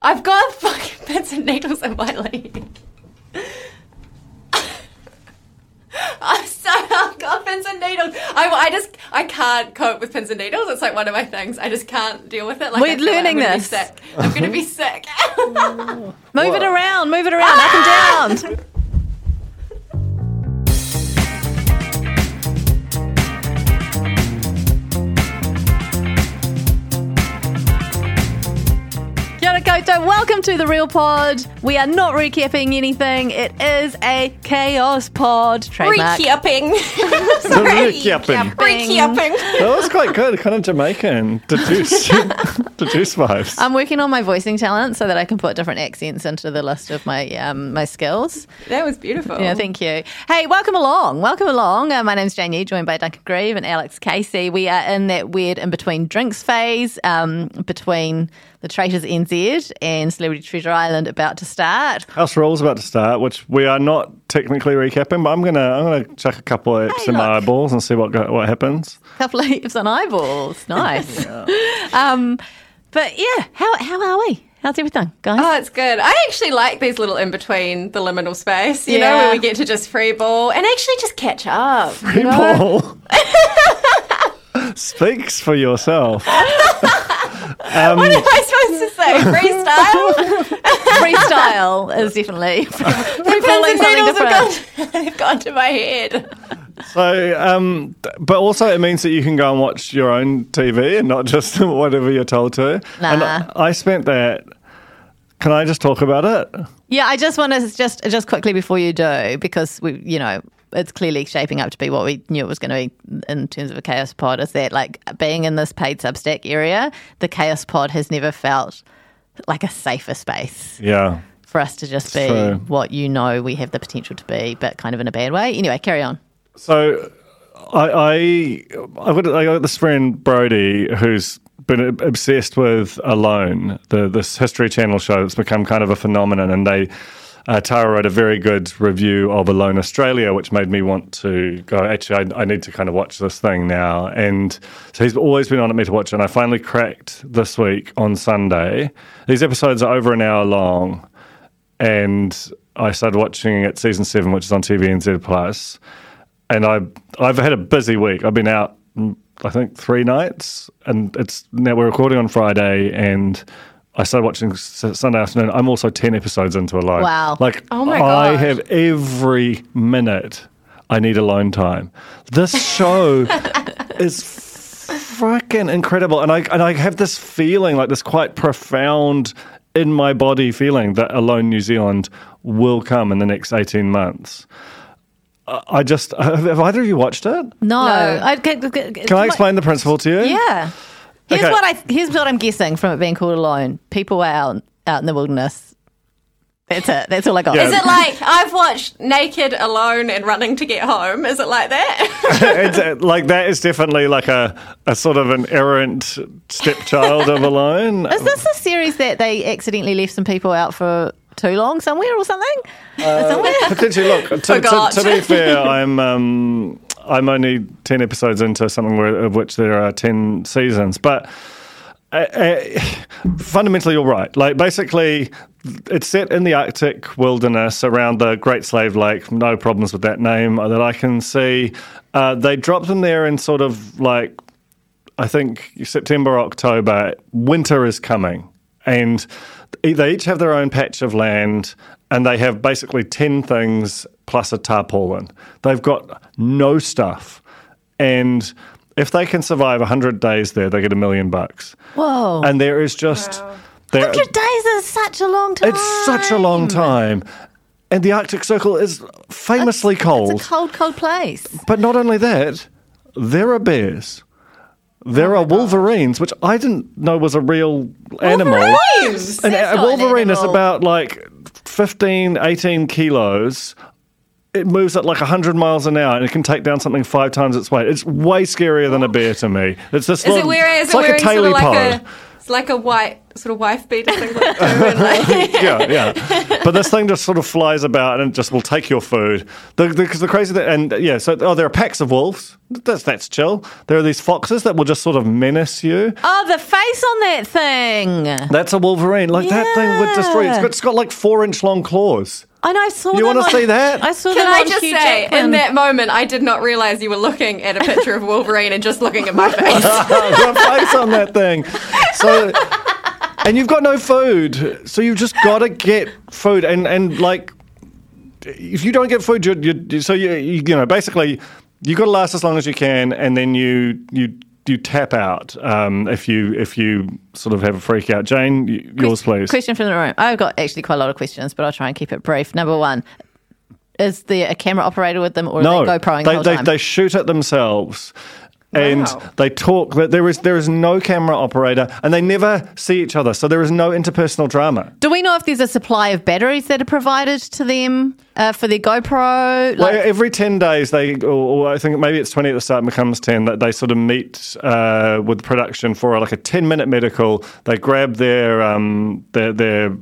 I've got fucking pins and needles in my leg. I'm so I've got pins and needles. I, I just I can't cope with pins and needles. It's like one of my things. I just can't deal with it. Like We're I feel like learning I'm gonna be this. sick. I'm gonna be sick. Move it around, move it around, up and ah! down. welcome to the Real Pod. We are not recapping anything. It is a chaos pod. Trademark. Recapping. Recapping. Recapping. That was quite good, kind of Jamaican, deduce, deduce vibes. I'm working on my voicing talent so that I can put different accents into the list of my um, my skills. That was beautiful. Yeah, thank you. Hey, welcome along. Welcome along. Uh, my name's Jane Yee, joined by Duncan Grieve and Alex Casey. We are in that weird in between drinks phase, um, between the Traitors NZ and Celebrity Treasure Island about to start. House Rules about to start, which we are not technically recapping, but I'm gonna I'm gonna chuck a couple of apps Hey, in my eyeballs and see what go, what happens. couple of heaps on eyeballs. Nice. um, but yeah, how how are we? How's everything, guys? Oh, it's good. I actually like these little in between the liminal space, you know, Yeah. where we get to just free ball and actually just catch up. you know? People speaks for yourself. Um, What am I supposed to say? Freestyle? Freestyle is definitely freeballing something different. have gone, they've gone to my head. So, um, but also it means that you can go and watch your own TV and not just whatever you're told to. And Nah. I spent that. Can I just talk about it? Yeah, I just want to just just quickly before you do because we, you know, it's clearly shaping up to be what we knew it was going to be in terms of a chaos pod. Is that like being in this paid Substack area, the chaos pod has never felt like a safer space Yeah. for us to just be what you know we have the potential to be, but kind of in a bad way. Anyway, carry on. So, I I I got, I got this friend Brody who's been obsessed with Alone, the this History Channel show that's become kind of a phenomenon, and they. Uh, Tara wrote a very good review of Alone Australia, which made me want to go. Actually, I, I need to kind of watch this thing now. And so he's always been on at me to watch, it, and I finally cracked this week on Sunday. These episodes are over an hour long, and I started watching it season seven, which is on TVNZ Plus. And I I've had a busy week. I've been out, mm, I think, three nights, and it's now we're recording on Friday, and I started watching Sunday afternoon. I'm also ten episodes into Alone. Wow. Like Oh my I gosh. have every minute I need alone time. This show is freaking incredible, and I and I have this feeling like this quite profound in my body feeling that Alone New Zealand will come in the next eighteen months. I I just have, have either of you watched it? No, No. I, can, can, Can I explain the principle to you? Yeah. Here's Okay. what I here's what I'm guessing from it being called alone. People are out out in the wilderness. That's it. That's all I got. Yeah. Is it like I've watched Naked Alone and Running to Get Home? Is it like that? it's uh, like that is definitely like a, a sort of an errant stepchild of Alone. Is this a series that they accidentally left some people out for too long somewhere or something? somewhere? Potentially, look. To, to, to be fair, I'm um, I'm only ten episodes into something where, of which there are ten seasons, but. Uh, uh, fundamentally, you're right. Like, basically, it's set in the Arctic wilderness around the Great Slave Lake. No problems with that name that I can see. Uh, they drop them there in sort of like I think September, October, winter is coming, and e- they each have their own patch of land, and they have basically ten things plus a tarpaulin. They've got no stuff, and if they can survive hundred days there, they get a million bucks. Whoa. And there is just there, 100 days is such a long time. it's such a long time. And the Arctic Circle is famously cold. It's a cold, cold place. But not only that, there are bears. There Oh are wolverines, which I didn't know was a real animal. Wolverines? And a not an wolverine is about like 15, 18 kilos. It moves at like 100 miles an hour and it can take down something five times its weight. It's way scarier than a bear to me. It's this Is it little, wearing, is it's it like a sort of like taily a, it's like a white sort of wife beater thing like like, yeah, yeah. But this thing just sort of flies about and just will take your food. The, the, 'cause the crazy thing, and yeah, so oh, there are packs of wolves. That's that's chill. There are these foxes that will just sort of menace you. Oh, the face on that thing. That's a wolverine. Like that thing would destroy you. It's got, it's got like four inch long claws. I know, I saw You wanna see that? I saw Can I just Hugh say, Jackman. in that moment, I did not realize you were looking at a picture of Wolverine and just looking at my face. the face on that thing. So, and you've got no food, so you've just got to get food, and and like, if you don't get food, you you so you you, you know basically you've got to last as long as you can, and then you you. You tap out um, if you if you sort of have a freak out. Jane, yours please. Question from the room. I've got actually quite a lot of questions, but I'll try and keep it brief. Number one, is there a camera operator with them or no, are they GoProing the they, whole they, time? they shoot it themselves. And Wow. they talk, but there is there is no camera operator, and they never see each other, so there is no interpersonal drama. Do we know if there's a supply of batteries that are provided to them uh, for their GoPro? Well, every 10 days, they, or, or I think maybe it's 20 at the start and becomes 10, that they sort of meet uh, with production for like a 10 minute medical. They grab their, um, their, their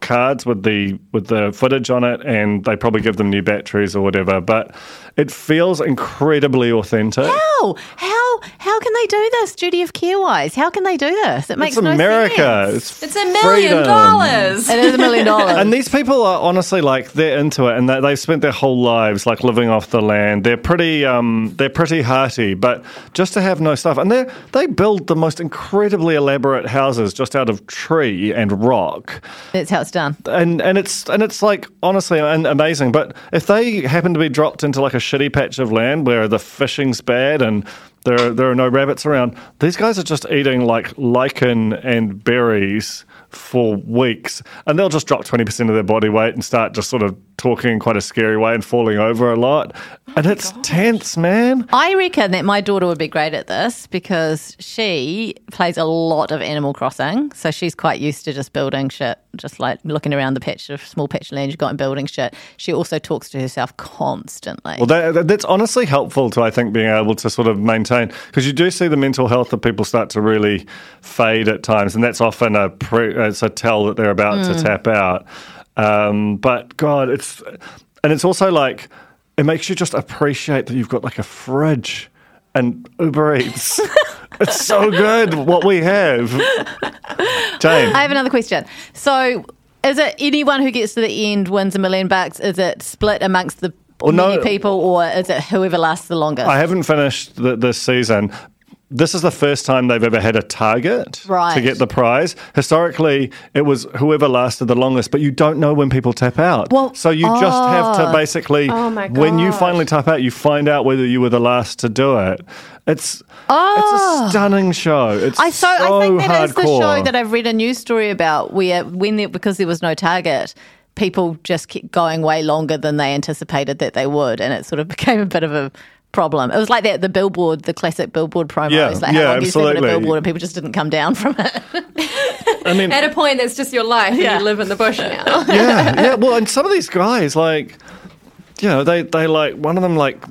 cards with the, with the footage on it and they probably give them new batteries or whatever. But it feels incredibly authentic. how? How how can they do this, duty of care wise? How can they do this? It makes It's no America. sense. It's, America. It's a million freedom. dollars. It is a million dollars. And these people are honestly like they're into it, and they, they've spent their whole lives like living off the land. They're pretty, um, they're pretty hearty, but just to have no stuff, and they they build the most incredibly elaborate houses just out of tree and rock, That's how it's done. and and it's and it's like honestly and amazing. But if they happen to be dropped into like a shitty patch of land where the fishing's bad and there are, there are no rabbits around, these guys are just eating like lichen and berries for weeks, and they'll just drop twenty percent of their body weight and start just sort of talking in quite a scary way and falling over a lot, oh and it's tense, man. I reckon that my daughter would be great at this because she plays a lot of Animal Crossing. So she's quite used to just building shit, just like looking around the patch of small patch of land you've got and building shit. She also talks to herself constantly. Well, that, that- that's honestly helpful to, I think, being able to sort of maintain because you do see the mental health of people start to really fade at times, and that's often a pre, it's a tell that they're about to tap out. Um, but God, it's and it's also like it makes you just appreciate that you've got like a fridge and Uber Eats. it's so good what we have. Jane, I have another question. So, is it anyone who gets to the end wins a million bucks? Is it split amongst the Well, no. people, or is it whoever lasts the longest? I haven't finished the, this season. This is the first time they've ever had a target to get the prize. Historically, it was whoever lasted the longest, but you don't know when people tap out. Well, so you just have to oh. basically, Oh when you finally tap out, you find out whether you were the last to do it. It's Oh. it's a ah. stunning show. It's I so, so I think that is the show that I've read a news story about where uh, when there, because there was no target, people just kept going way longer than they anticipated that they would, and it sort of became a bit of a problem. It was like that the billboard, the classic billboard promos, Yeah, like yeah, how long do you spend on a billboard, and people just didn't come down from it. I mean, At a point, that's just your life, Yeah. and you live in the bush now. yeah, yeah. Well, and some of these guys, like, you know, they they like one of them like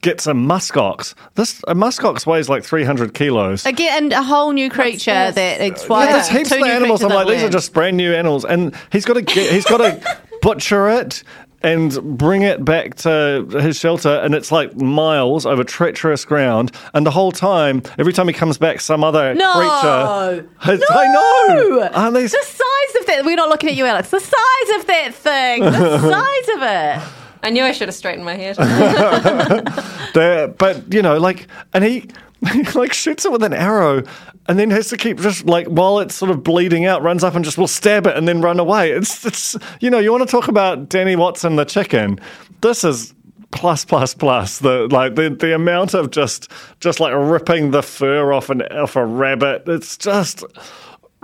gets a muskox. This a muskox weighs like three hundred kilos. Again, and a whole new creature Yes. that Yeah, expires. there's heaps of animals. I'm creatures like, these are just brand new animals, and he's got to get, he's got to butcher it and bring it back to his shelter, and it's like miles over treacherous ground. And the whole time, every time he comes back, some other No. creature. Has, No! I know. Aren't they? the size of that. We're not looking at you, Alex. The size of that thing. The size of it. I knew I should have straightened my hair. But you know, like, and he, he like shoots it with an arrow, and then has to keep just like while it's sort of bleeding out, runs up and just will stab it and then run away. It's it's you know, you want to talk about Danny Watson the chicken. This is plus plus plus the like the the amount of just just like ripping the fur off an off a rabbit. It's just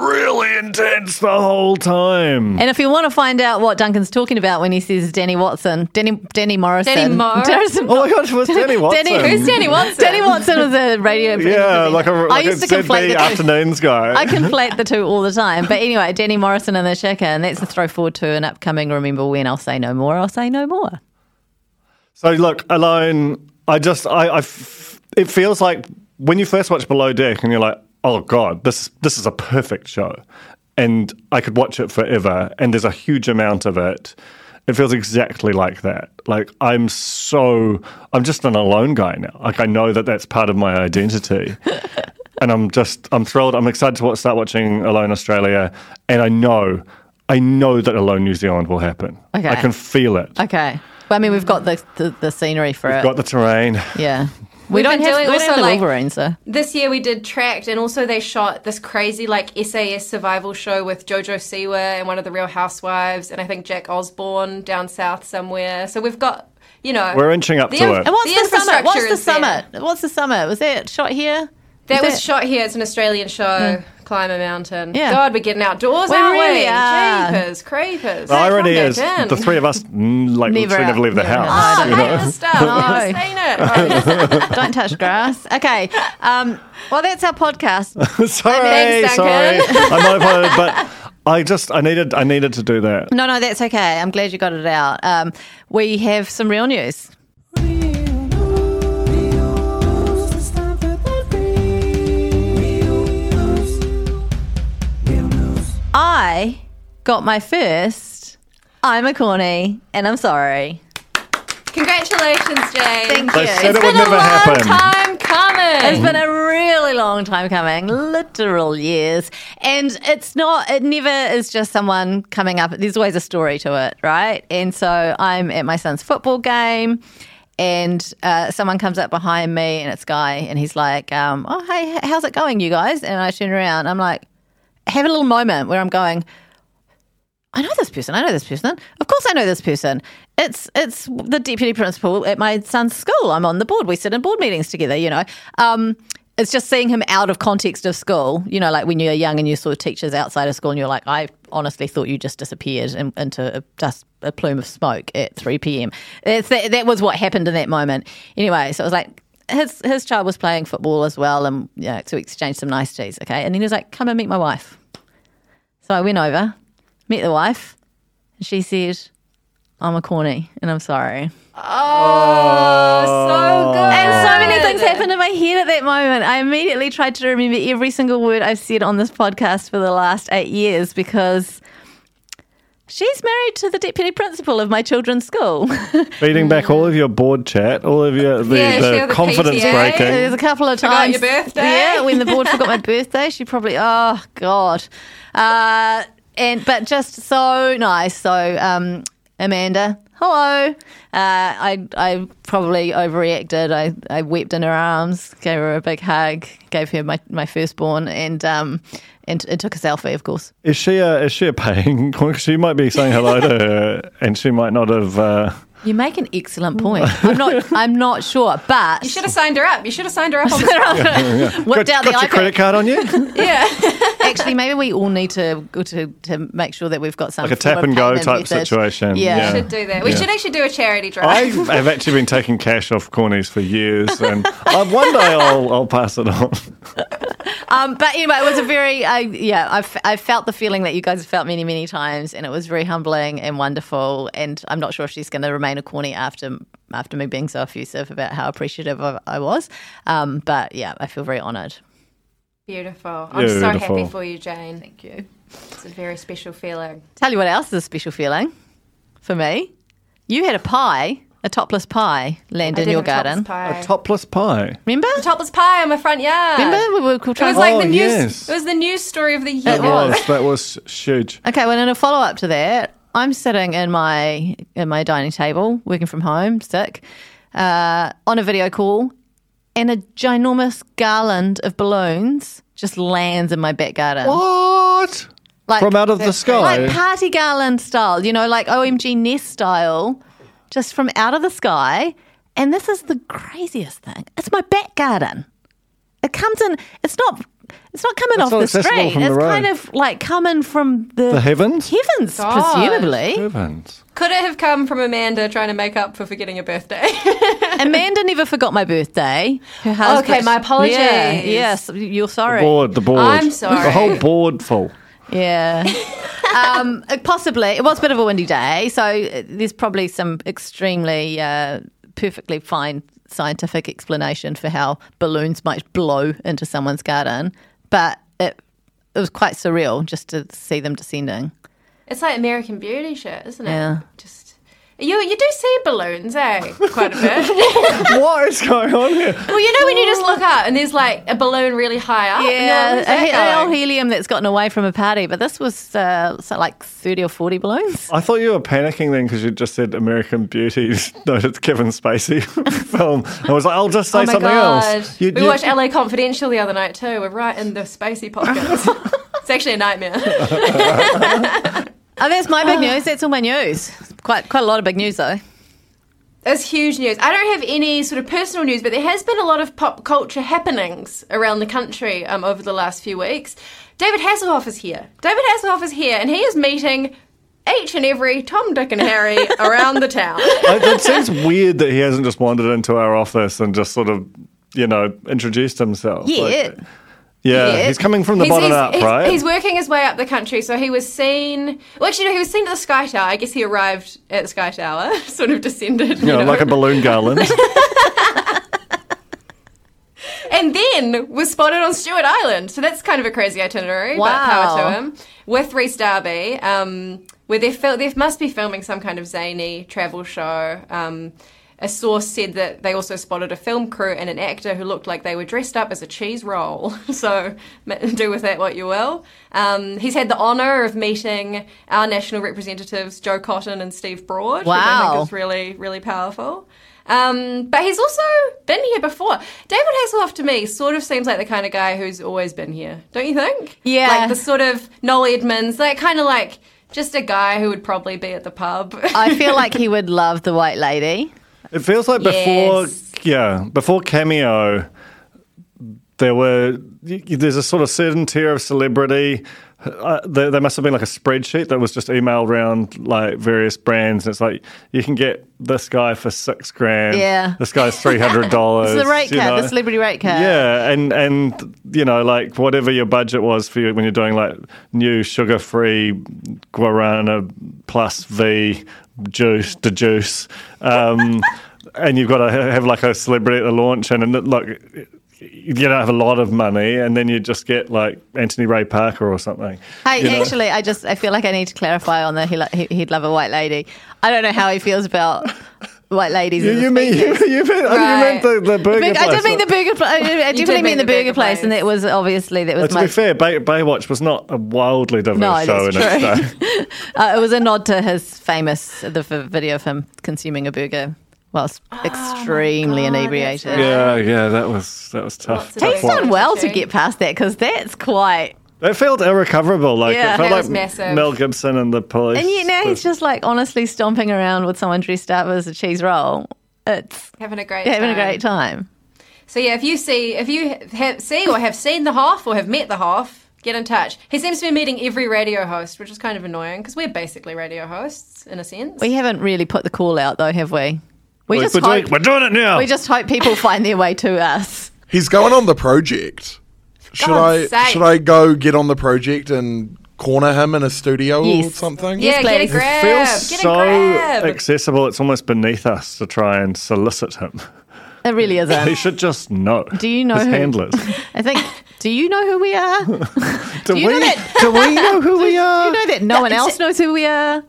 really intense the whole time. And if you want to find out what Duncan's talking about when he says Danny Watson, Danny Danny Morrison, Danny Moore? Danny- Oh my gosh, it was Danny Watson. Danny- Who's Danny Watson? Danny Watson was a radio. Yeah, like a I like a used to conflate the two. afternoons guy. I conflate the two all the time. But anyway, Danny Morrison and the chicken. That's a throw forward to an upcoming Remember When. I'll say no more. I'll say no more. So look, alone. I just, I, I f- it feels like when you first watch Below Deck, and you're like, oh god, this this is a perfect show, and I could watch it forever. And there's a huge amount of it. It feels exactly like that. Like I'm so, I'm just an alone guy now. Like I know that that's part of my identity. and I'm just I'm thrilled. I'm excited to start watching Alone Australia, and I know I know that Alone New Zealand will happen. Okay. I can feel it. Okay. Well, I mean, we've got the the, the scenery for it. Got the terrain. yeah. We don't have, doing we don't also, have the like- Wolverine, so. This year we did Tracked, and also they shot this crazy like SAS survival show with Jojo Siwa and one of the Real Housewives, and I think Jack Osbourne down south somewhere. So we've got, you know, We're inching up the to it. And what's the the, summit? What's the is there. summit? What's the summit? Was that shot here? That Is was shot here. It's an Australian show. Climb a mountain. Yeah. God, we're getting outdoors, We aren't really we? are. Jeepers, creepers. The irony is, Calm the three of us mm, like Never literally out- never leave the never house. Oh, you I hate this stuff. I've No. seen it. Oh, Don't touch grass. Okay. Um, well, that's our podcast. sorry, Thanks, sorry. I'm not opposed, but I just I needed I needed to do that. No, no, that's okay. I'm glad you got it out. Um, we have some real news. I got my first. I'm a corny, and I'm sorry. Congratulations, Jane. Thank They you. said It's it been would a long happen. Time coming. It's been a really long time coming, literal years. And it's not, it never is just someone coming up. There's always a story to it, right? And so I'm at my son's football game. And uh, someone comes up behind me, and it's Guy, and he's like, um, "Oh, hey, how's it going, you guys?" And I turn around, I'm like, have a little moment where I'm going, I know this person. I know this person. Of course, I know this person. It's it's the deputy principal at my son's school. I'm on the board. We sit in board meetings together. You know, um, it's just seeing him out of context of school. You know, like when you're young and you saw teachers outside of school, and you're like, I honestly thought you just disappeared in, into a, just a plume of smoke at 3 p.m. It's that, that was what happened in that moment. Anyway, so it was like. His his child was playing football as well, and you know, to exchange some niceties. Okay, and then he was like, "Come and meet my wife." So I went over, met the wife, and she said, I'm a corny and I'm sorry. oh, so good. And so many things happened in my head at that moment. I immediately tried to remember every single word I've said on this podcast for the last eight years because she's married to the deputy principal of my children's school. Feeding back all of your board chat, all of your the, Yeah, the had the confidence PTA. There's a couple of Forgot times. your birthday? Yeah, when the board forgot my birthday, she probably. Oh God. Uh, and but just so nice. So um, Amanda, hello. Uh, I I probably overreacted. I, I wept in her arms, gave her a big hug, gave her my, my firstborn, and um and, and took a selfie, of course. Is she a is she a paying? She might be saying hello to her, and she might not have. Uh, You make an excellent point. I'm not I'm not sure, but You should have signed her up. You should have signed her up on the whipped got out the got your credit card on you? Yeah. Actually, maybe we all need to go to to make sure that we've got some Like a sort tap of and go payment type method. situation. Yeah. Yeah. should do that. We Yeah. should actually do a charity drive. I have actually been taking cash off cornies for years, and uh, one day I'll I'll pass it on. Um, but anyway, it was a very I, yeah. I've I felt the feeling that you guys have felt many many times, and it was very humbling and wonderful. And I'm not sure if she's going to remain a corny after after me being so effusive about how appreciative I, I was. Um, but yeah, I feel very honoured. Beautiful. I'm so happy for you, Jane. Thank you. It's a very special feeling. Tell you what else is a special feeling for me. You had a pie, a topless pie, land I in your a topless garden. Pie. A topless pie. Remember? A topless pie on my front yard. Remember? We were It was like Oh, the news. yes. It was the news story of the year. It was that was huge. Okay, well, in a follow up to that, I'm sitting in my in my dining table, working from home, sick, uh, on a video call, and a ginormous garland of balloons just lands in my back garden. What? Like, From out of the sky? like party garland style, you know, like OMG Nest style, just from out of the sky. And this is the craziest thing. It's my back garden. It comes in. It's not. It's not coming It's off not the street. from the it's road. kind of like coming from the, The heavens? Heavens, God. presumably. Heavens. Could it have come from Amanda trying to make up for forgetting a birthday? Amanda never forgot my birthday. Her husband. Okay, my apologies. Yeah, yes, you're sorry. Board, the board. I'm sorry. The whole board full. Yeah. um, uh, possibly. It was a bit of a windy day, so uh, there's probably some extremely uh, perfectly fine scientific explanation for how balloons might blow into someone's garden. But it, it was quite surreal just to see them descending. it's like American Beauty shit, isn't it? Yeah. Just you you do see balloons, eh? Quite a bit. what is going on here? well, you know when you just look up and there's like a balloon really high up. and you're like, Yeah, "Where's a, a old helium that's gotten away from a party, but this was uh, so like 30 or 40 balloons. I thought you were panicking then because you just said American Beauty. no, it's Kevin Spacey film. I was like, I'll just say Oh my something god! else. You- we you- watched LA Confidential the other night too. We're right in the spacey pockets. it's actually a nightmare. Oh, that's my big news. That's all my news. Quite quite a lot of big news though. It's huge news. I don't have any sort of personal news, but there has been a lot of pop culture happenings around the country um, over the last few weeks. David Hasselhoff is here. David Hasselhoff is here, and he is meeting each and every Tom, Dick, and Harry around the town. it, it seems weird that he hasn't just wandered into our office and just sort of, you know, introduced himself. Yeah. Like, yeah, Yeah. he's coming from the He's- bottom he's, up, he's- right? He's working his way up the country, so he was seen. Well, actually, no, he was seen at the Sky Tower. I guess he arrived at the Sky Tower, sort of descended, you you know, know, like a balloon garland. and then was spotted on Stewart Island. So that's kind of a crazy itinerary. But power to him. With Rhys Darby, um, where they fil- they must be filming some kind of zany travel show. Um, a source said that they also spotted a film crew and an actor who looked like they were dressed up as a cheese roll. so do with that what you will. Um, he's had the honour of meeting our national representatives Joe Cotton and Steve Broad, which I think is really really powerful. Um, but he's also been here before. David Hasselhoff to me sort of seems like the kind of guy who's always been here, don't you think? Yeah. Like the sort of Noel Edmonds, like kind of like just a guy who would probably be at the pub. I feel like he would love the white lady. It feels like before, Yes. yeah, before Cameo, there were there's a sort of certain tier of celebrity. Uh, there, there must have been like a spreadsheet that was just emailed around like various brands. And it's like you can get this guy for six grand. Yeah. this guy's three hundred dollars. It's the rate card, the celebrity rate card. Yeah, and and you know like whatever your budget was for you when you're doing like new sugar free guarana plus V juice to juice, um, and you've got to have like a celebrity at the launch, and, and look. You don't have a lot of money, and then you just get like Anthony Ray Parker or something. Hey, you know? actually, I just I feel like I need to clarify on the he, li- he- he'd love a white lady. I don't know how he feels about white ladies. you, as you mean you, species. you meant, oh, Right. you meant the, the burger Big- I place. did mean the burger. Pl- I I did definitely mean mean the the burger burger place, place. and that was obviously that Uh, was to my. be fair, Bay, Baywatch was not a wildly diverse No, show in that's its day. uh, it was a nod to his famous the f- video of him consuming a burger whilst oh extremely God, inebriated. Yeah, yeah, that was that was tough. Lots of tough He's done well to get past that because that's quite. It felt irrecoverable. Like Yeah. it felt That like was massive. Mel Gibson and the police. And yet now he's just like honestly stomping around with someone dressed up as a cheese roll. It's Having a great having a time. great time. So yeah, if you see, if you have see or have seen the Hoff or have met the Hoff, get in touch. He seems to be meeting every radio host, which is kind of annoying because we're basically radio hosts in a sense. We haven't really put the call out though, have we? We We're, just we're doing, hope, we're doing it now. we just hope people find their way to us. He's going on the project. Should God's I sake. should I go get on the project and corner him in a studio or Yes. something? yeah, Yes, get a please. it feels get a so grab. accessible. It's almost beneath us to try and solicit him. It really isn't. Eh? should just know. Do you know his who- handlers? I think. Do you know who we are? Do you we? know that- do we know who we Do are? you know that no one else knows who we are?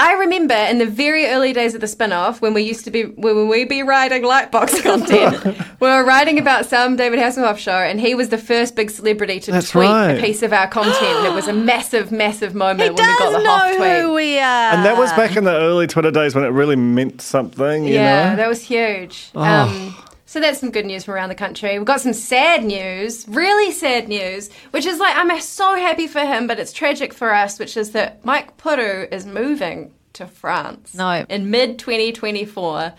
I remember in the very early days of the spin-off when we used to be when we be writing Lightbox content, we were writing about some David Hasselhoff show, and he was the first big celebrity to That's tweet right. a piece of our content, and it was a massive, massive moment He when we got does the Hoff know tweet. who we are. And that was back in the early Twitter days when it really meant something, you yeah, know? that was huge. Oh. Um, so that's some good news from around the country. We've got some sad news, really sad news, which is like I'm so happy for him, but it's tragic for us, which is that Mike Puru is moving to France. No. In mid 2024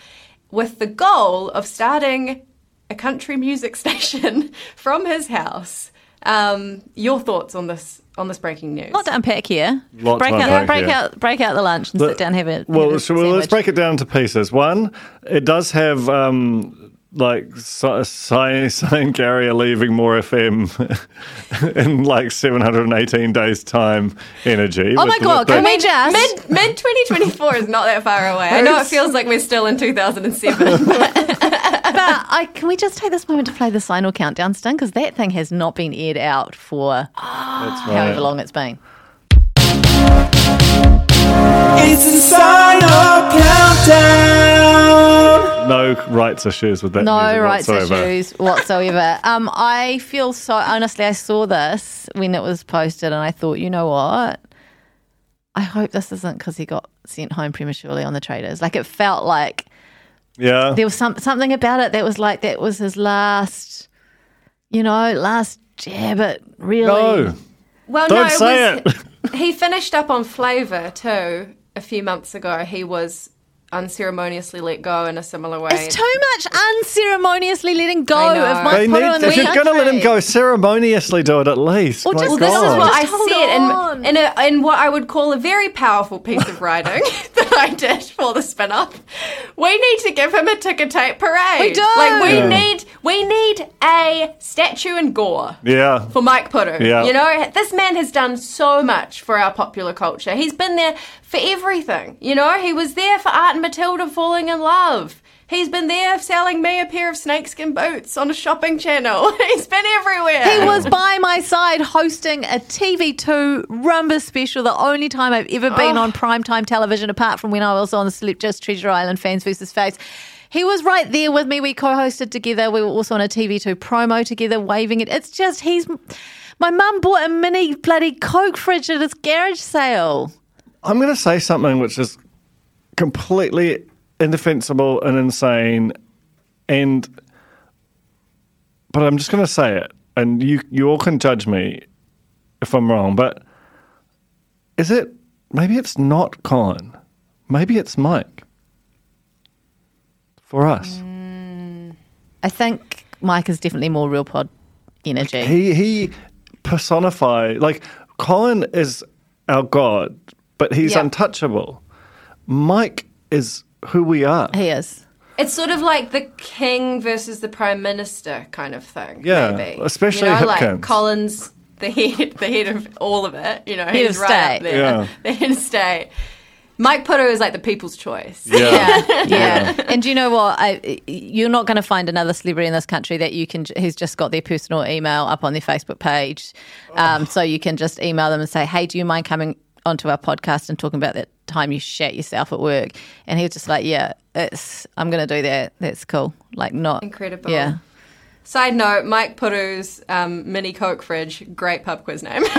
with the goal of starting a country music station from his house. Um, your thoughts on this on this breaking news? Lot to unpack here. Lot to break out, unpack break here. out, break out the lunch and sit down, have it. Well, have a so well, let's break it down to pieces. One, it does have um, like Si Si- Si and Gary are leaving More FM in like 718 days' time energy. Oh my God, with can we just- mid mid 2024 is not that far away. I know it feels like we're still in 2007. But I, can we just take this moment to play the final countdown sting? Because that thing has not been aired out for That's however right. long it's been. It's inside our countdown. No rights issues with that. No music rights whatsoever. issues whatsoever. um, I feel so honestly. I saw this when it was posted, and I thought, you know what? I hope this isn't because he got sent home prematurely on the Traitors. Like it felt like Yeah. there was some something about it that was like that was his last, you know, last jab. But really, No. Well, Don't no, say it was, he finished up on Flava too a few months ago. He was unceremoniously let go in a similar way. it's too much unceremoniously letting go of Mike They Puru need, in the if you're going to let him go, ceremoniously do it at least. Or just- Well, this is what I Just hold said in, in, a, in what I would call a very powerful piece of writing. that I did for the spin off. We need to give him a ticker tape parade. We do. Like we Yeah. need we need a statue and gore. Yeah. for Mike Puru. Yeah. You know, this man has done so much for our popular culture. He's been there for everything. You know, he was there for Art and Matilda falling in love. He's been there selling me a pair of snakeskin boots on a shopping channel. He's been everywhere. He was by my side hosting a TV2 Rumba special, the only time I've ever been oh. on primetime television, apart from when I was on Sleep Just Treasure Island Fans vs. Faves. He was right there with me. We co hosted together. We were also on a TV2 promo together, waving it. It's just, he's. My mum bought a mini bloody Coke fridge at his garage sale. I'm going to say something which is completely indefensible and insane, and but I'm just going to say it, and you you all can judge me if I'm wrong. But is it? Maybe it's not Colin. Maybe it's Mike. For us, mm, I think Mike is definitely more real pod energy. he he personify like Colin is our god, but he's Yeah. untouchable. Mike is who we are. he is. It's sort of like the king versus the prime minister kind of thing. Yeah, maybe. especially you know, Hipkins. like Collins, the head, the head of all of it. You know, Head he's of right up there. Yeah. The head of state. Mike Puru is like the people's choice. Yeah. yeah. and do you know what? I, you're not going to find another celebrity in this country that you can who's just got their personal email up on their Facebook page, um, so you can just email them and say, "Hey, do you mind coming onto our podcast and talking about that time you shat yourself at work?" And he was just like, "Yeah, it's I'm going to do that. That's cool. Like, not Incredible. Yeah, Side note: Mike Puru's um, mini Coke fridge, great pub quiz name.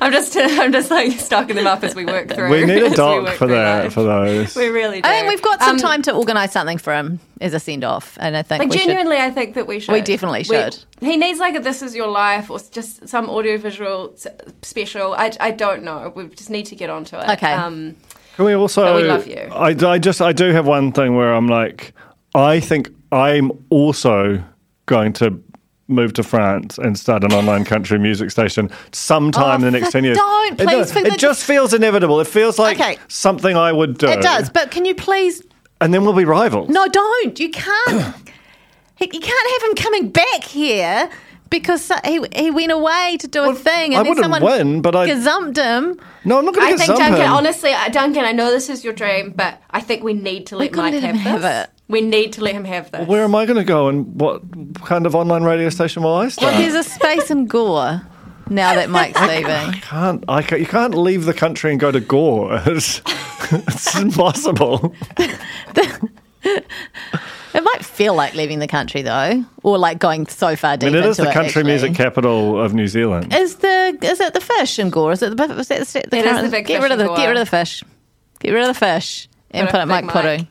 I'm just, I'm just like stocking them up as we work through. We need a doc for that for those. We really do. I think we've got some Um, time to organise something for him as a send off, and I think Like we should. genuinely, I think that we should. We definitely should. he needs like a "This Is Your Life" or just some audiovisual s- special. I, I don't know. We just need to get onto it. Okay. Um, Can we also? But we love you. I, I just I do have one thing where I'm like, I think I'm also going to move to France and start an online country music station sometime Oh, in the next ten years. don't, It please, It, the- just feels inevitable. It feels like Okay. something I would do. it does, but can you please and then we'll be rivals. No, don't. You can't. you can't have him coming back here because he he went away to do a thing, and I then wouldn't someone win, but I- gazumped him. no, I'm not going to get think Duncan. him. Honestly, uh, Duncan, I know this is your dream, but I think we need to let Mike have, have it. We need to let him have this. Where am I going to go, and what kind of online radio station will I start? Well, there's a space in Gore. now that Mike's leaving. Can't I? Can't, you can't leave the country and go to Gore. It's, it's impossible. It might feel like leaving the country though, or like going so far I deep mean, it is into the country actually. music capital of New Zealand. Is the is it the fish in Gore? Is it the is that the, the It is current- the big get fish rid of in the get rid of the fish, get rid of the fish, and Put put a it Mike big Puru.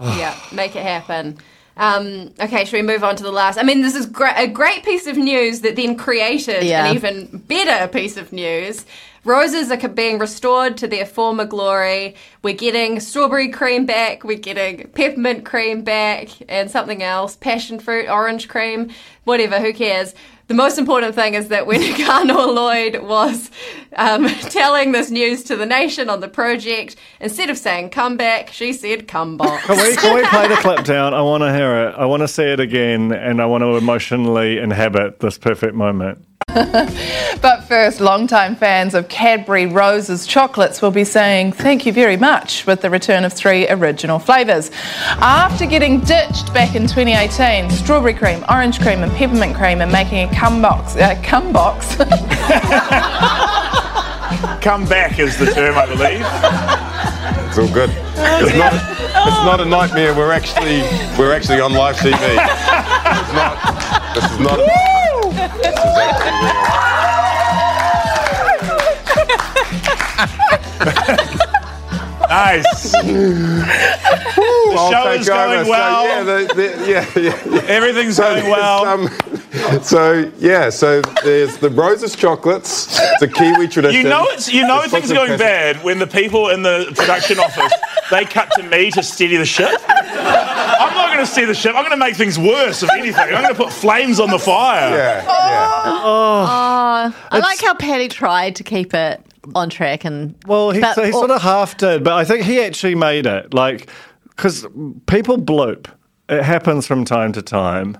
Yeah, make it happen. Um, okay, should we move on to the last? I mean, this is gra- a great piece of news that then created Yeah. an even better piece of news. Roses are being restored to their former glory. We're getting strawberry cream back. We're getting peppermint cream back and something else, passion fruit, orange cream, whatever, who cares? The most important thing is that when Kanoa Lloyd was um, telling this news to the nation on the project, instead of saying come back, she said come box. Can we, can we play the clip down? I want to hear it. I want to see it again, and I want to emotionally inhabit this perfect moment. But first, longtime fans of Cadbury Roses chocolates will be saying thank you very much with the return of three original flavours. After getting ditched back in 2018, strawberry cream, orange cream, and peppermint cream are making a come box. Uh, come box. Come back is the term, I believe. It's all good. It's not, it's not a nightmare. We're actually we're actually on live TV. It's not. This is not. This is actually real. Nice. the show is going well. yeah, the, the, yeah, yeah, yeah. Everything's So going well. so yeah, so there's the roses chocolates. It's a Kiwi tradition. You know it's you know It's things are going passion. bad when the people in the production office they cut to me to steady the ship. I'm not going to steady the ship. I'm going to make things worse. If anything, I'm going to put flames on the fire. Yeah, yeah. Oh. Oh. I like how Paddy tried to keep it on track and Well, he, but- he sort of half did, but I think he actually made it. Like, because people bloop. It happens from time to time.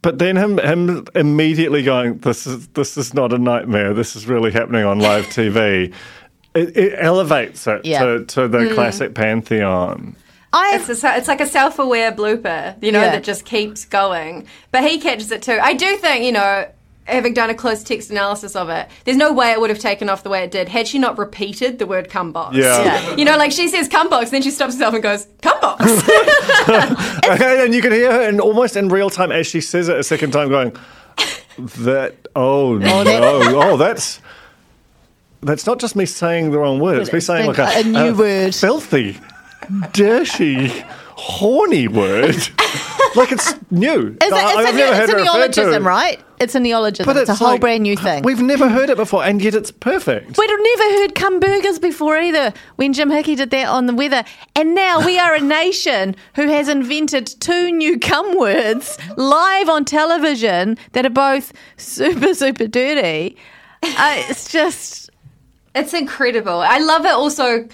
But then him him immediately going, this is this is not a nightmare. This is really happening on live TV. It, it elevates it Yeah. to, to the hmm. classic pantheon. I It's, a, it's like a self-aware blooper, you know, Yeah. that just keeps going. But he catches it too. I do think, you know, having done a close text analysis of it, there's no way it would have taken off the way it did had she not repeated the word "cum box." Yeah. Yeah. You know, like she says "cum box," then she stops herself and goes "cum box." and you can hear her in almost in real time as she says it a second time, going, "That oh no, oh that's that's not just me saying the wrong word. It's me saying like a, A new word. filthy, dirty, horny word. like it's new. It's, a, it's, I- I've a, never it's heard a it referred to. neologism, right? It's a neologism. But it's, a whole like, brand new thing. We've never heard it before, and yet it's perfect. We'd never heard cum burgers before either when Jim Hickey did that on the weather. And now we are a nation who has invented two new cum words live on television that are both super, super dirty. Uh, it's just. It's incredible. I love it also.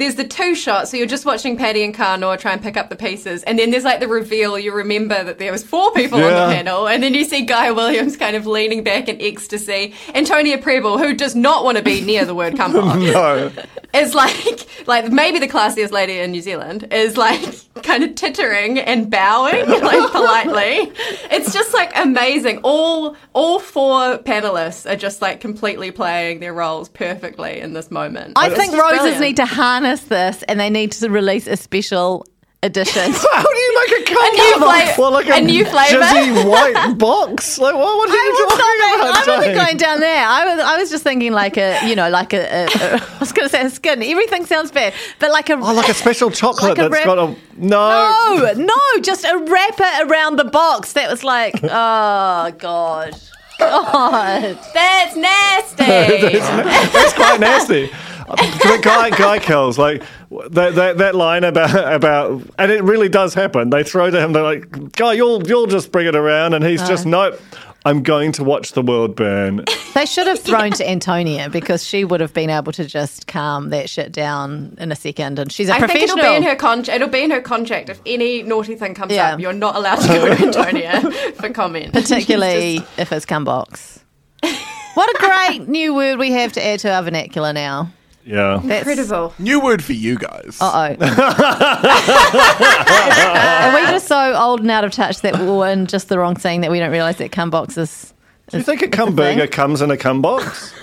There's the two shots, so you're just watching Paddy and Kanoa try and pick up the pieces, and then there's like the reveal. You remember that there was four people on the panel, and then you see Guy Williams kind of leaning back in ecstasy, Antonia Prebble, who does not want to be near the word "come on," no. is like like maybe the classiest lady in New Zealand is like kind of tittering and bowing like politely. It's just like amazing. All all four panelists are just like completely playing their roles perfectly in this moment. I It's think roses brilliant. need to harness this and they need to release a special edition. How do you make a cum new box? flavor- Well, like a new flavour? jizzy white box. Like what? What are I you was talking not, about? I wasn't Jane? going down there. I was, I was just thinking like a, you know, like a, a, a I was going to say a skin. Everything sounds bad, but like a, Oh, like a special chocolate Like a that's got a no. no, no, just a wrapper around the box. That was like, oh god, god. That's nasty. That's quite nasty. But Guy Guy kills like that, that that line about about and it really does happen. They throw to him. They're like, "Guy, you'll you'll just bring it around," and he's just nope. I'm going to watch the world burn. They should have thrown to Antonia because she would have been able to just calm that shit down in a second. And she's a I think professional. it'll be in her con- it'll be in her contract. If any naughty thing comes Yeah. up, you're not allowed to go to Antonia for comment. particularly It's if it's cum box. What a great new word we have to add to our vernacular now. Yeah. That's incredible. New word for you guys. Uh oh. Are we just so old and out of touch that we're in just the wrong saying that we don't realise that cum box is Do you think a cum burger comes in a cum box?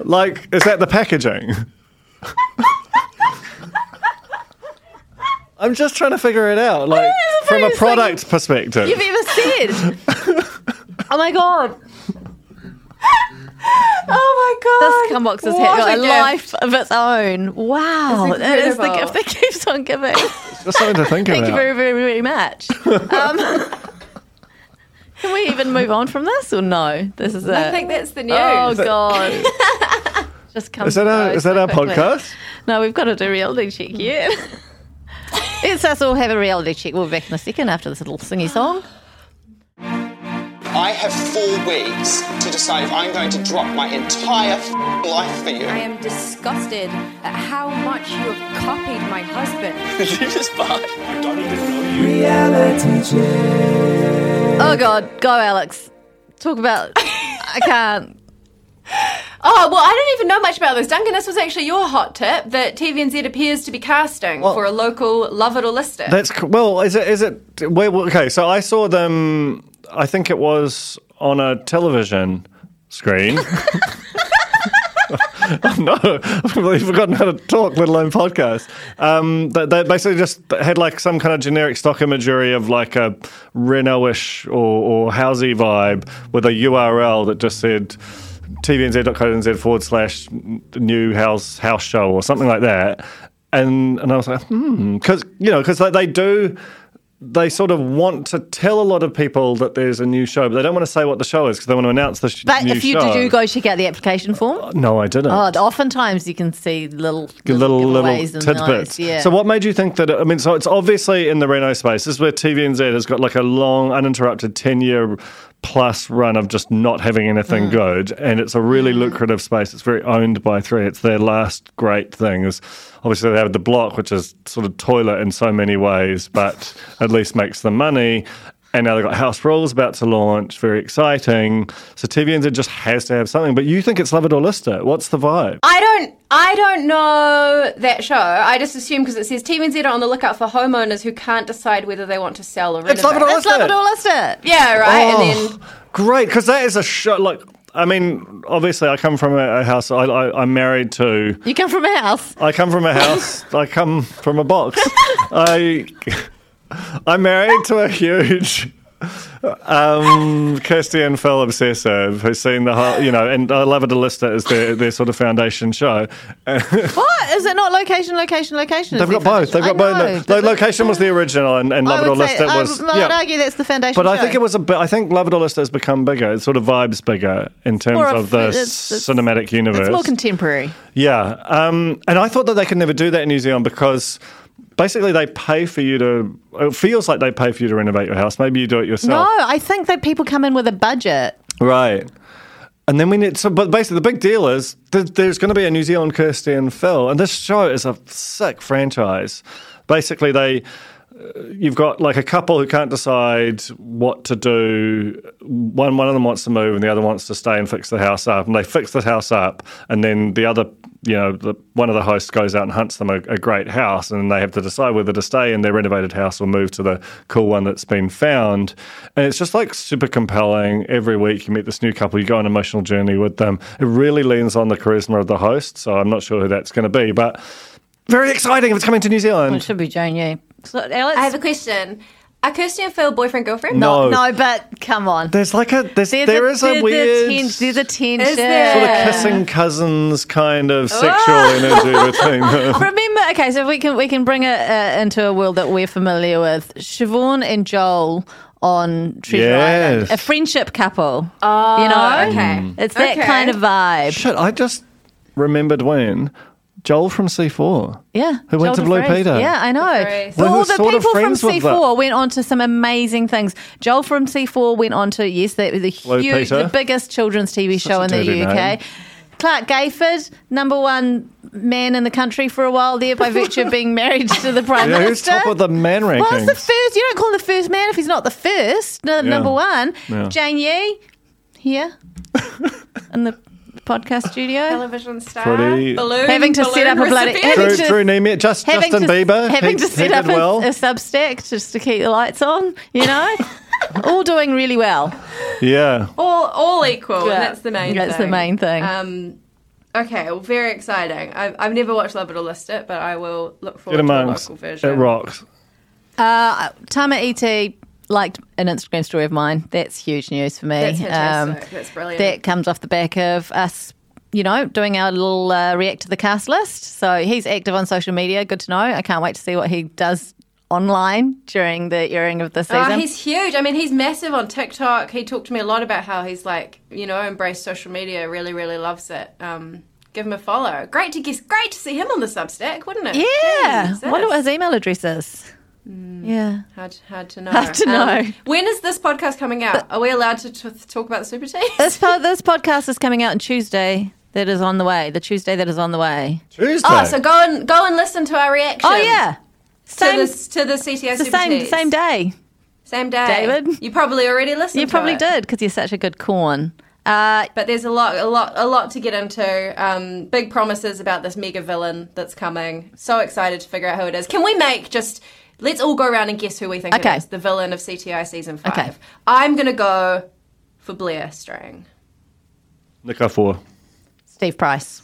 like, is that the packaging? I'm just trying to figure it out, like from a funniest thing product perspective. you've ever said. oh my god. Oh my god! This cum box has What had a, gift. life of its own. Wow. It's That is the incredible. gift that keeps on giving. Just something to think Thank about. you very, very, very much. Um, can we even move on from this or no? This is it. I think that's the news. Oh god. Just come. Is that our is that our podcast? No, we've got to do reality check yet. It's us us all have a reality check. We'll be back in a second after this little singy song. I have four weeks to decide if I'm going to drop my entire life for you. I am disgusted at how much you have copied my husband. you just fuck. Reality check. Oh god, go Alex. Talk about. I can't. Oh, well, I don't even know much about this. Duncan, this was actually your hot tip that TVNZ appears to be casting Well- for a local Love It or List It. That's well. Is it? Is it? Wait, okay. So I saw them. I think it was on a television screen. oh, no, I've completely forgotten how to talk, let alone podcast. Um, they, they basically just had like some kind of generic stock imagery of like a Reno-ish or, or housey vibe with a URL that just said tvnz.co.nz forward slash new house house show or something like that. And and I was like, hmm, because you know, because they, they do. They sort of want to tell a lot of people that there's a new show, but they don't want to say what the show is because they want to announce the sh- But new if you show. did you go check out the application form? Uh, no, I didn't. Oh, oftentimes you can see little little little and tidbits. Yeah. So, what made you think that? I mean, so it's obviously in the Reno space. This is where TVNZ has got like a long, uninterrupted ten year plus run of just not having anything Mm. good, and it's a really lucrative space. It's very owned by three. It's their last great thing. Is obviously they have the block, which is sort of toilet in so many ways, but at least makes them money. And now they've got House Rules about to launch, very exciting. So TVNZ just has to have something. But you think it's Love It or List It. What's the vibe? I don't, I don't know that show. I just assume because it says TVNZ are on the lookout for homeowners who can't decide whether they want to sell or renovate. It's Love It or Let's List love It. it or list it. Yeah, right. Oh, And then oh, great, because that is a show. Like, I mean, obviously, I come from a, a house. I, I, I'm married to. You come from a house. I come from a house. I come from a box. I. I'm married to a huge. Um, Kirsty and Phil obsessive who's seen the whole, you know, and I love it to list it as their, their sort of foundation show. What is it not location, location, location? They've got the both. They've got I know. both. The, the location was the original, and, and Love It or List It was. I'd argue that's the foundation. But I think it was a bit. I think Love It or List It has become bigger. It sort of vibes bigger in terms of of- the it's- it's- cinematic universe. It's more contemporary. Yeah, um, and I thought that they could never do that in New Zealand because basically they pay for you to. It feels like they pay for you to renovate your house. Maybe you do it yourself. No, I think that people come in with a budget. Right. And then we need so, but basically the big deal is th- there's going to be a New Zealand Kirsty and Phil, and this show is a sick franchise. Basically, they uh, you've got like a couple who can't decide what to do. One one of them wants to move, and the other wants to stay and fix the house up. And they fix the house up, and then the other, you know, the, one of the hosts goes out and hunts them a, a great house, and they have to decide whether to stay in their renovated house or move to the cool one that's been found. And it's just like super compelling. Every week you meet this new couple, you go on an emotional journey with them. It really leans on the charisma of the host, so I'm not sure who that's going to be, but very exciting if it's coming to New Zealand. It should be Jane Yu. So, Alex, I have a question. Are Kirsty and Phil boyfriend girlfriend? No. no, but come on. There's like a there's, There's there is a there's weird tens- there's a tension. Is there? sort of kissing cousins kind of sexual Oh. energy between them. Remember, okay, so we can we can bring it uh, into a world that we're familiar with. Siobhan and Joel on Treasure Island, a friendship couple. Oh, you know, okay. Mm. it's that Okay. kind of vibe. Shit, I just remembered when Joel from C4. Yeah, Who went Joel to Blue DeFries. Peter. Yeah, I know. DeFries. Well, All the people from C4 went on to some amazing things. Joel from C4 went on to yes, the, the Blue huge, Peter. the biggest children's TV Such show in the UK. name. Clark Gayford, number one man in the country for a while there by virtue of being married to the Prime Yeah, who's Minister. top of the man rankings? What's the first? You don't call him the first man if he's not the first. No, number one. Yeah. Jane Yu, here and the podcast studio. Television star. Pretty- Balloon, Having to set up a bloody- recipient. having Drew, to- Drew just, having Justin to, Bieber. having he, to set up did a, well. a Substack just to keep the lights on, you know. all doing really well. Yeah. all all equal. and Yeah. That's the main. Thing. That's the main thing. Um, okay, well, very exciting. I've, I've never watched Love It or List It, but I will look Get forward to the amongst. local version. It rocks. Uh, Tama Iti liked an Instagram story of mine. That's huge news for me. That's Um, fantastic. That's brilliant. that comes off the back of us, you know, doing our little uh, react to the cast list. So he's active on social media. Good to know. I can't wait to see what he does online during the airing of the season. Oh, he's huge. I mean, he's massive on TikTok. He talked to me a lot about how he's like, you know, embraced social media. Really, really loves it. Um, give him a follow. Great to guess. Great to see him on the Substack, wouldn't it? yeah. Jesus. Wonder what his email address is. Yeah. Hard, hard to know. Hard to know. when is this podcast coming out? Are we allowed to t- talk about the Super team? This, po- this podcast is coming out on Tuesday. That is on the way. The Tuesday that is on the way. Tuesday. Oh, so go and go and listen to our reaction. Oh yeah, same. to the to the CTI the Super same Tees. same day. same day. David? you probably already listened. You to probably it. did because you're such a good corn. Uh, But there's a lot, a lot, a lot to get into. Um, big promises about this mega villain that's coming. So excited to figure out who it is. Can we make just? Let's all go around and guess who we think Okay. it is. The villain of CTI season five. Okay. I'm gonna go for Blair Strang. Nick four. Steve Price.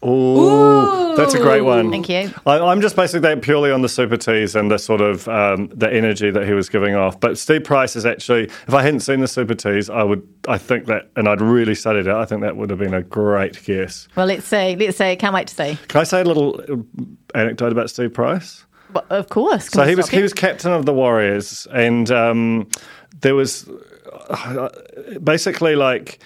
Oh, that's a great one. Thank you. I, I'm just basing that purely on the super tease and the sort of um, the energy that he was giving off. But Steve Price is actually, if I hadn't seen the super tease, I would, I think that, and I'd really studied it. I think that would have been a great guess. Well, let's see. Let's see. Can't wait to see. Can I say a little uh, anecdote about Steve Price? Well, of course. So he was he was captain of the Warriors, and um, there was uh, basically like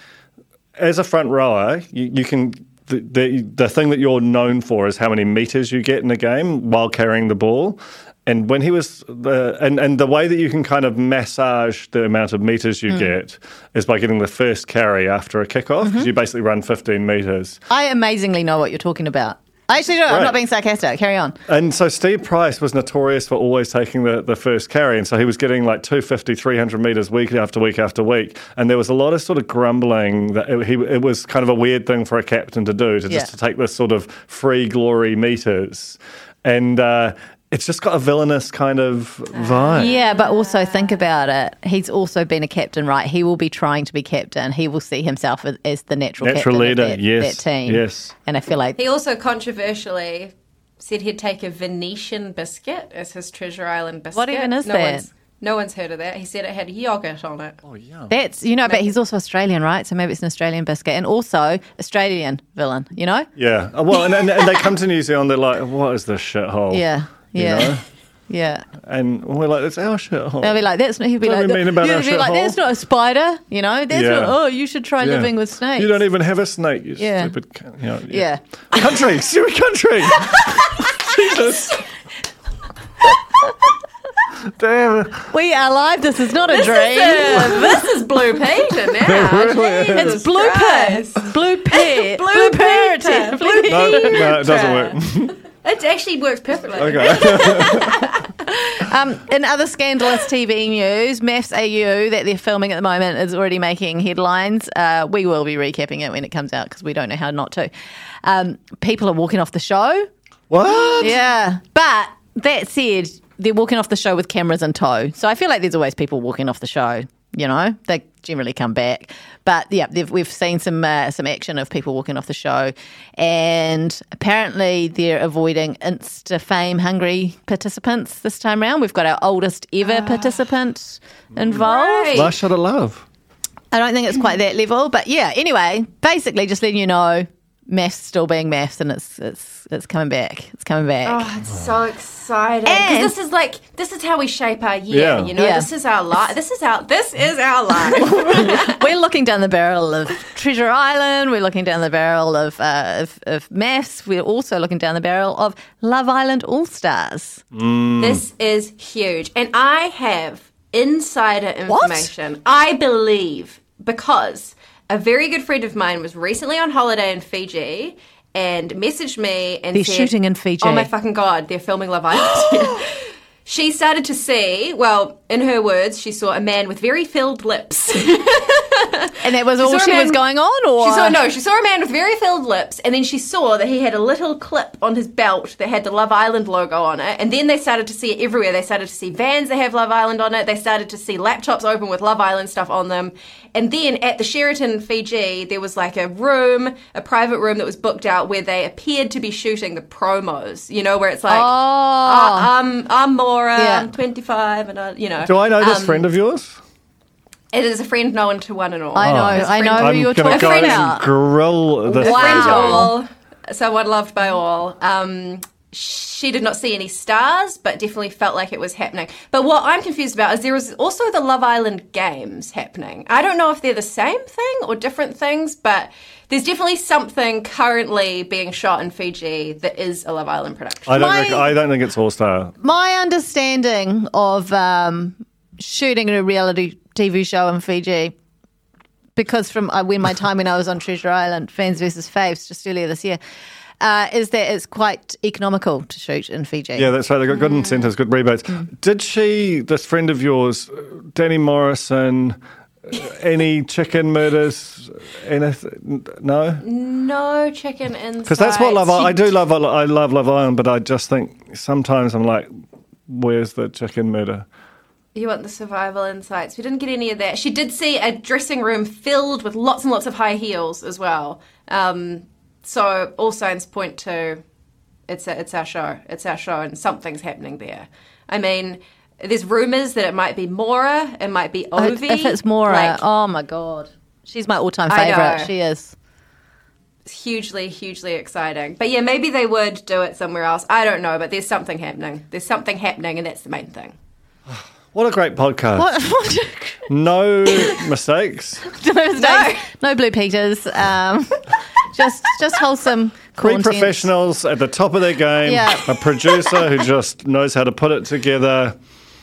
as a front rower, you, you can. The, the the thing that you're known for is how many meters you get in a game while carrying the ball, and when he was the and and the way that you can kind of massage the amount of meters you Hmm. get is by getting the first carry after a kickoff because Mm-hmm. you basically run 15 meters. I amazingly know what you're talking about. I actually don't. I'm not being sarcastic. Carry on. And so Steve Price was notorious for always taking the, the first carry. And so he was getting like 250, 300 metres week after week after week. And there was a lot of sort of grumbling that it, he, it was kind of a weird thing for a captain to do, to Yeah. just to take this sort of free glory meters. And uh, it's just got a villainous kind of vibe. Yeah, but also think about it. He's also been a captain, right? He will be trying to be captain. He will see himself as, as the natural, Natural captain leader, of that, yes, that team. yes. And I feel like He also controversially said he'd take a Venetian biscuit as his Treasure Island biscuit. What even is no that? One's, no one's heard of that. He said it had yogurt on it. Oh, yeah. that's you know, but he's also Australian, right? So maybe it's an Australian biscuit, and also Australian villain. You know? Yeah. Uh, Well, and, and, and they come to New Zealand, they're like, what is this shithole? Yeah, You yeah, know? yeah. And we're like, that's our shithole. They'll be like, that's not. He'll be What do like, mean about our he'll be like, that's not a spider. You know, that's Yeah. not. Oh, you should try Yeah. living with snakes. You don't even have a snake, you Yeah. stupid. You know, Yeah. Country, stupid country. Jesus. Damn. We are live. This is not a This dream. is, uh, this is Blue Peter now. really is. It's blue Christ. pit. Blue pit. Blue parity. Peter. Blue No, no, it doesn't work. It actually works perfectly. okay. Um, in other scandalous TV news, MAFS AU that they're filming at the moment is already making headlines. Uh, we will be recapping it when it comes out because we don't know how not to. Um, people are walking off the show. What? Yeah. But that said, they're walking off the show with cameras in tow. So I feel like there's always people walking off the show. You know, they generally come back. But yeah, we've seen some uh, some action of people walking off the show, and apparently they're avoiding Insta fame hungry participants this time round. We've got our oldest ever participant involved. Right. Last shot of love. I don't think it's quite that level, but yeah. Anyway, basically, just letting you know, MAFS still being MAFS, and it's it's it's coming back. It's coming back. Oh, it's so exciting. And- this is like, this is how we shape our year, Yeah. you know? Yeah. This is our life. This is our, this is our life. We're looking down the barrel of Treasure Island. We're looking down the barrel of uh, of, of MAFS. We're also looking down the barrel of Love Island All Stars. This is huge. And I have insider information. I believe because a very good friend of mine was recently on holiday in Fiji and messaged me and They're said, shooting in Fiji. Oh my fucking god, they're filming Love Island. she started to see, well, in her words, she saw a man with very filled lips. And that was She all she was going on, or She saw no, she saw a man with very filled lips, and then she saw that he had a little clip on his belt that had the Love Island logo on it. And then they started to see it everywhere. They started to see vans that have Love Island on it. They started to see laptops open with Love Island stuff on them. And then at the Sheraton Fiji, there was like a room, a private room that was booked out where they appeared to be shooting the promos. You know, where it's like, Oh. "Ah, I'm I'm Maura, Yeah. I'm 25, and I, you know. Do I know this um, friend of yours? It is a friend known to one and all. I know, It's a I friend know to- who I'm you're gonna talking about. grill this a friend to all, someone loved by all. Um, she did not see any stars, but definitely felt like it was happening. But what I'm confused about is there was also the Love Island games happening. I don't know if they're the same thing or different things, but there's definitely something currently being shot in Fiji that is a Love Island production. I don't. My- rec- I don't think it's All Star. My understanding of um, shooting a reality TV show in Fiji, because from uh, when my time when I was on Treasure Island, Fans versus Faves, just earlier this year, uh, is that it's quite economical to shoot in Fiji. Yeah, that's right. They've got good incentives, good rebates. Did she, this friend of yours, Danny Morrison, uh, any chicken murders? Anything? No, no chicken inside. because that's what Love. I, I do love. I love Love Island, but I just think sometimes I'm like, where's the chicken murder? You want the survival insights. We didn't get any of that. She did see a dressing room filled with lots and lots of high heels as well. Um, so all signs point to it's a, it's our show. It's our show, and something's happening there. I mean, there's rumors that it might be Maura, it might be Oh, Ovie. if it's Maura, like, oh my god, she's my all-time favorite. She is. it's hugely, hugely exciting. But yeah, maybe they would do it somewhere else. I don't know, but there's something happening. There's something happening, and that's the main thing. What a great podcast! What? No mistakes. no, mistakes, no blue Peters. Um, just just wholesome Three content. professionals at the top of their game. Yeah. A producer who just knows how to put it together.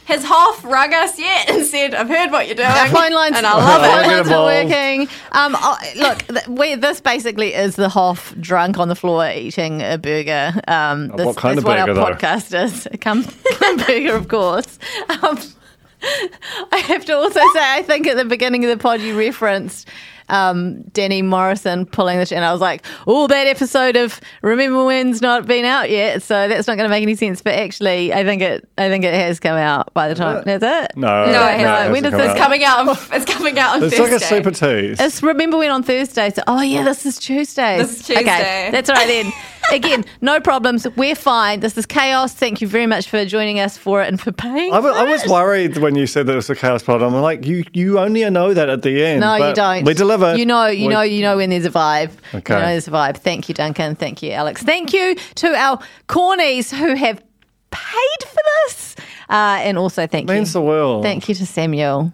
Has Hoff rung us yet and said, "I've heard what you're doing"? Our phone lines, and I love it. phone lines are working. Um, oh, look, th- we, this basically is the Hoff drunk on the floor eating a burger. Um, this what kind is of what burger, our though? podcast is. A cum, cum burger, of course. Um, I have to also say, I think at the beginning of the pod you referenced um, Danny Morrison pulling the, and I was like, "Oh, that episode of Remember When's not been out yet, so that's not going to make any sense." But actually, I think it, I think it has come out by the time. Is it? No, No, it it hasn't. hasn't When does come this out. It's coming out. On, it's coming out on Thursday. It's Thursday. like a super tease. It's remember when on Thursday. So, oh yeah, this is Tuesday. This is Tuesday. Okay, that's all right then. Again, no problems. We're fine. This is chaos. Thank you very much for joining us for it and for paying. I was, for I was it. worried when you said that it was a chaos pod. I'm like, you, you only know that at the end. No, you don't. We deliver. You know, you We- know, you know when there's a vibe. Okay. You know there's a vibe. Thank you, Duncan. Thank you, Alex. Thank you to our cornies who have paid for this, uh, and also thank Means you. the world. Thank you to Samuel.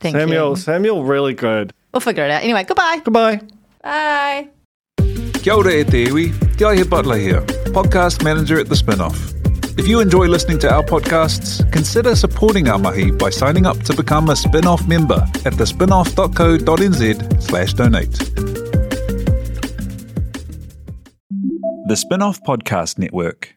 Thank Samuel, you. Samuel, Samuel, really good. We'll figure it out. Anyway, goodbye. Goodbye. Bye. Kia ora e te iwi, Te Butler here, podcast manager at The Spinoff. If you enjoy listening to our podcasts, consider supporting our mahi by signing up to become a spin-off member at thespinoff.co.nz slash donate. The Spinoff Podcast Network.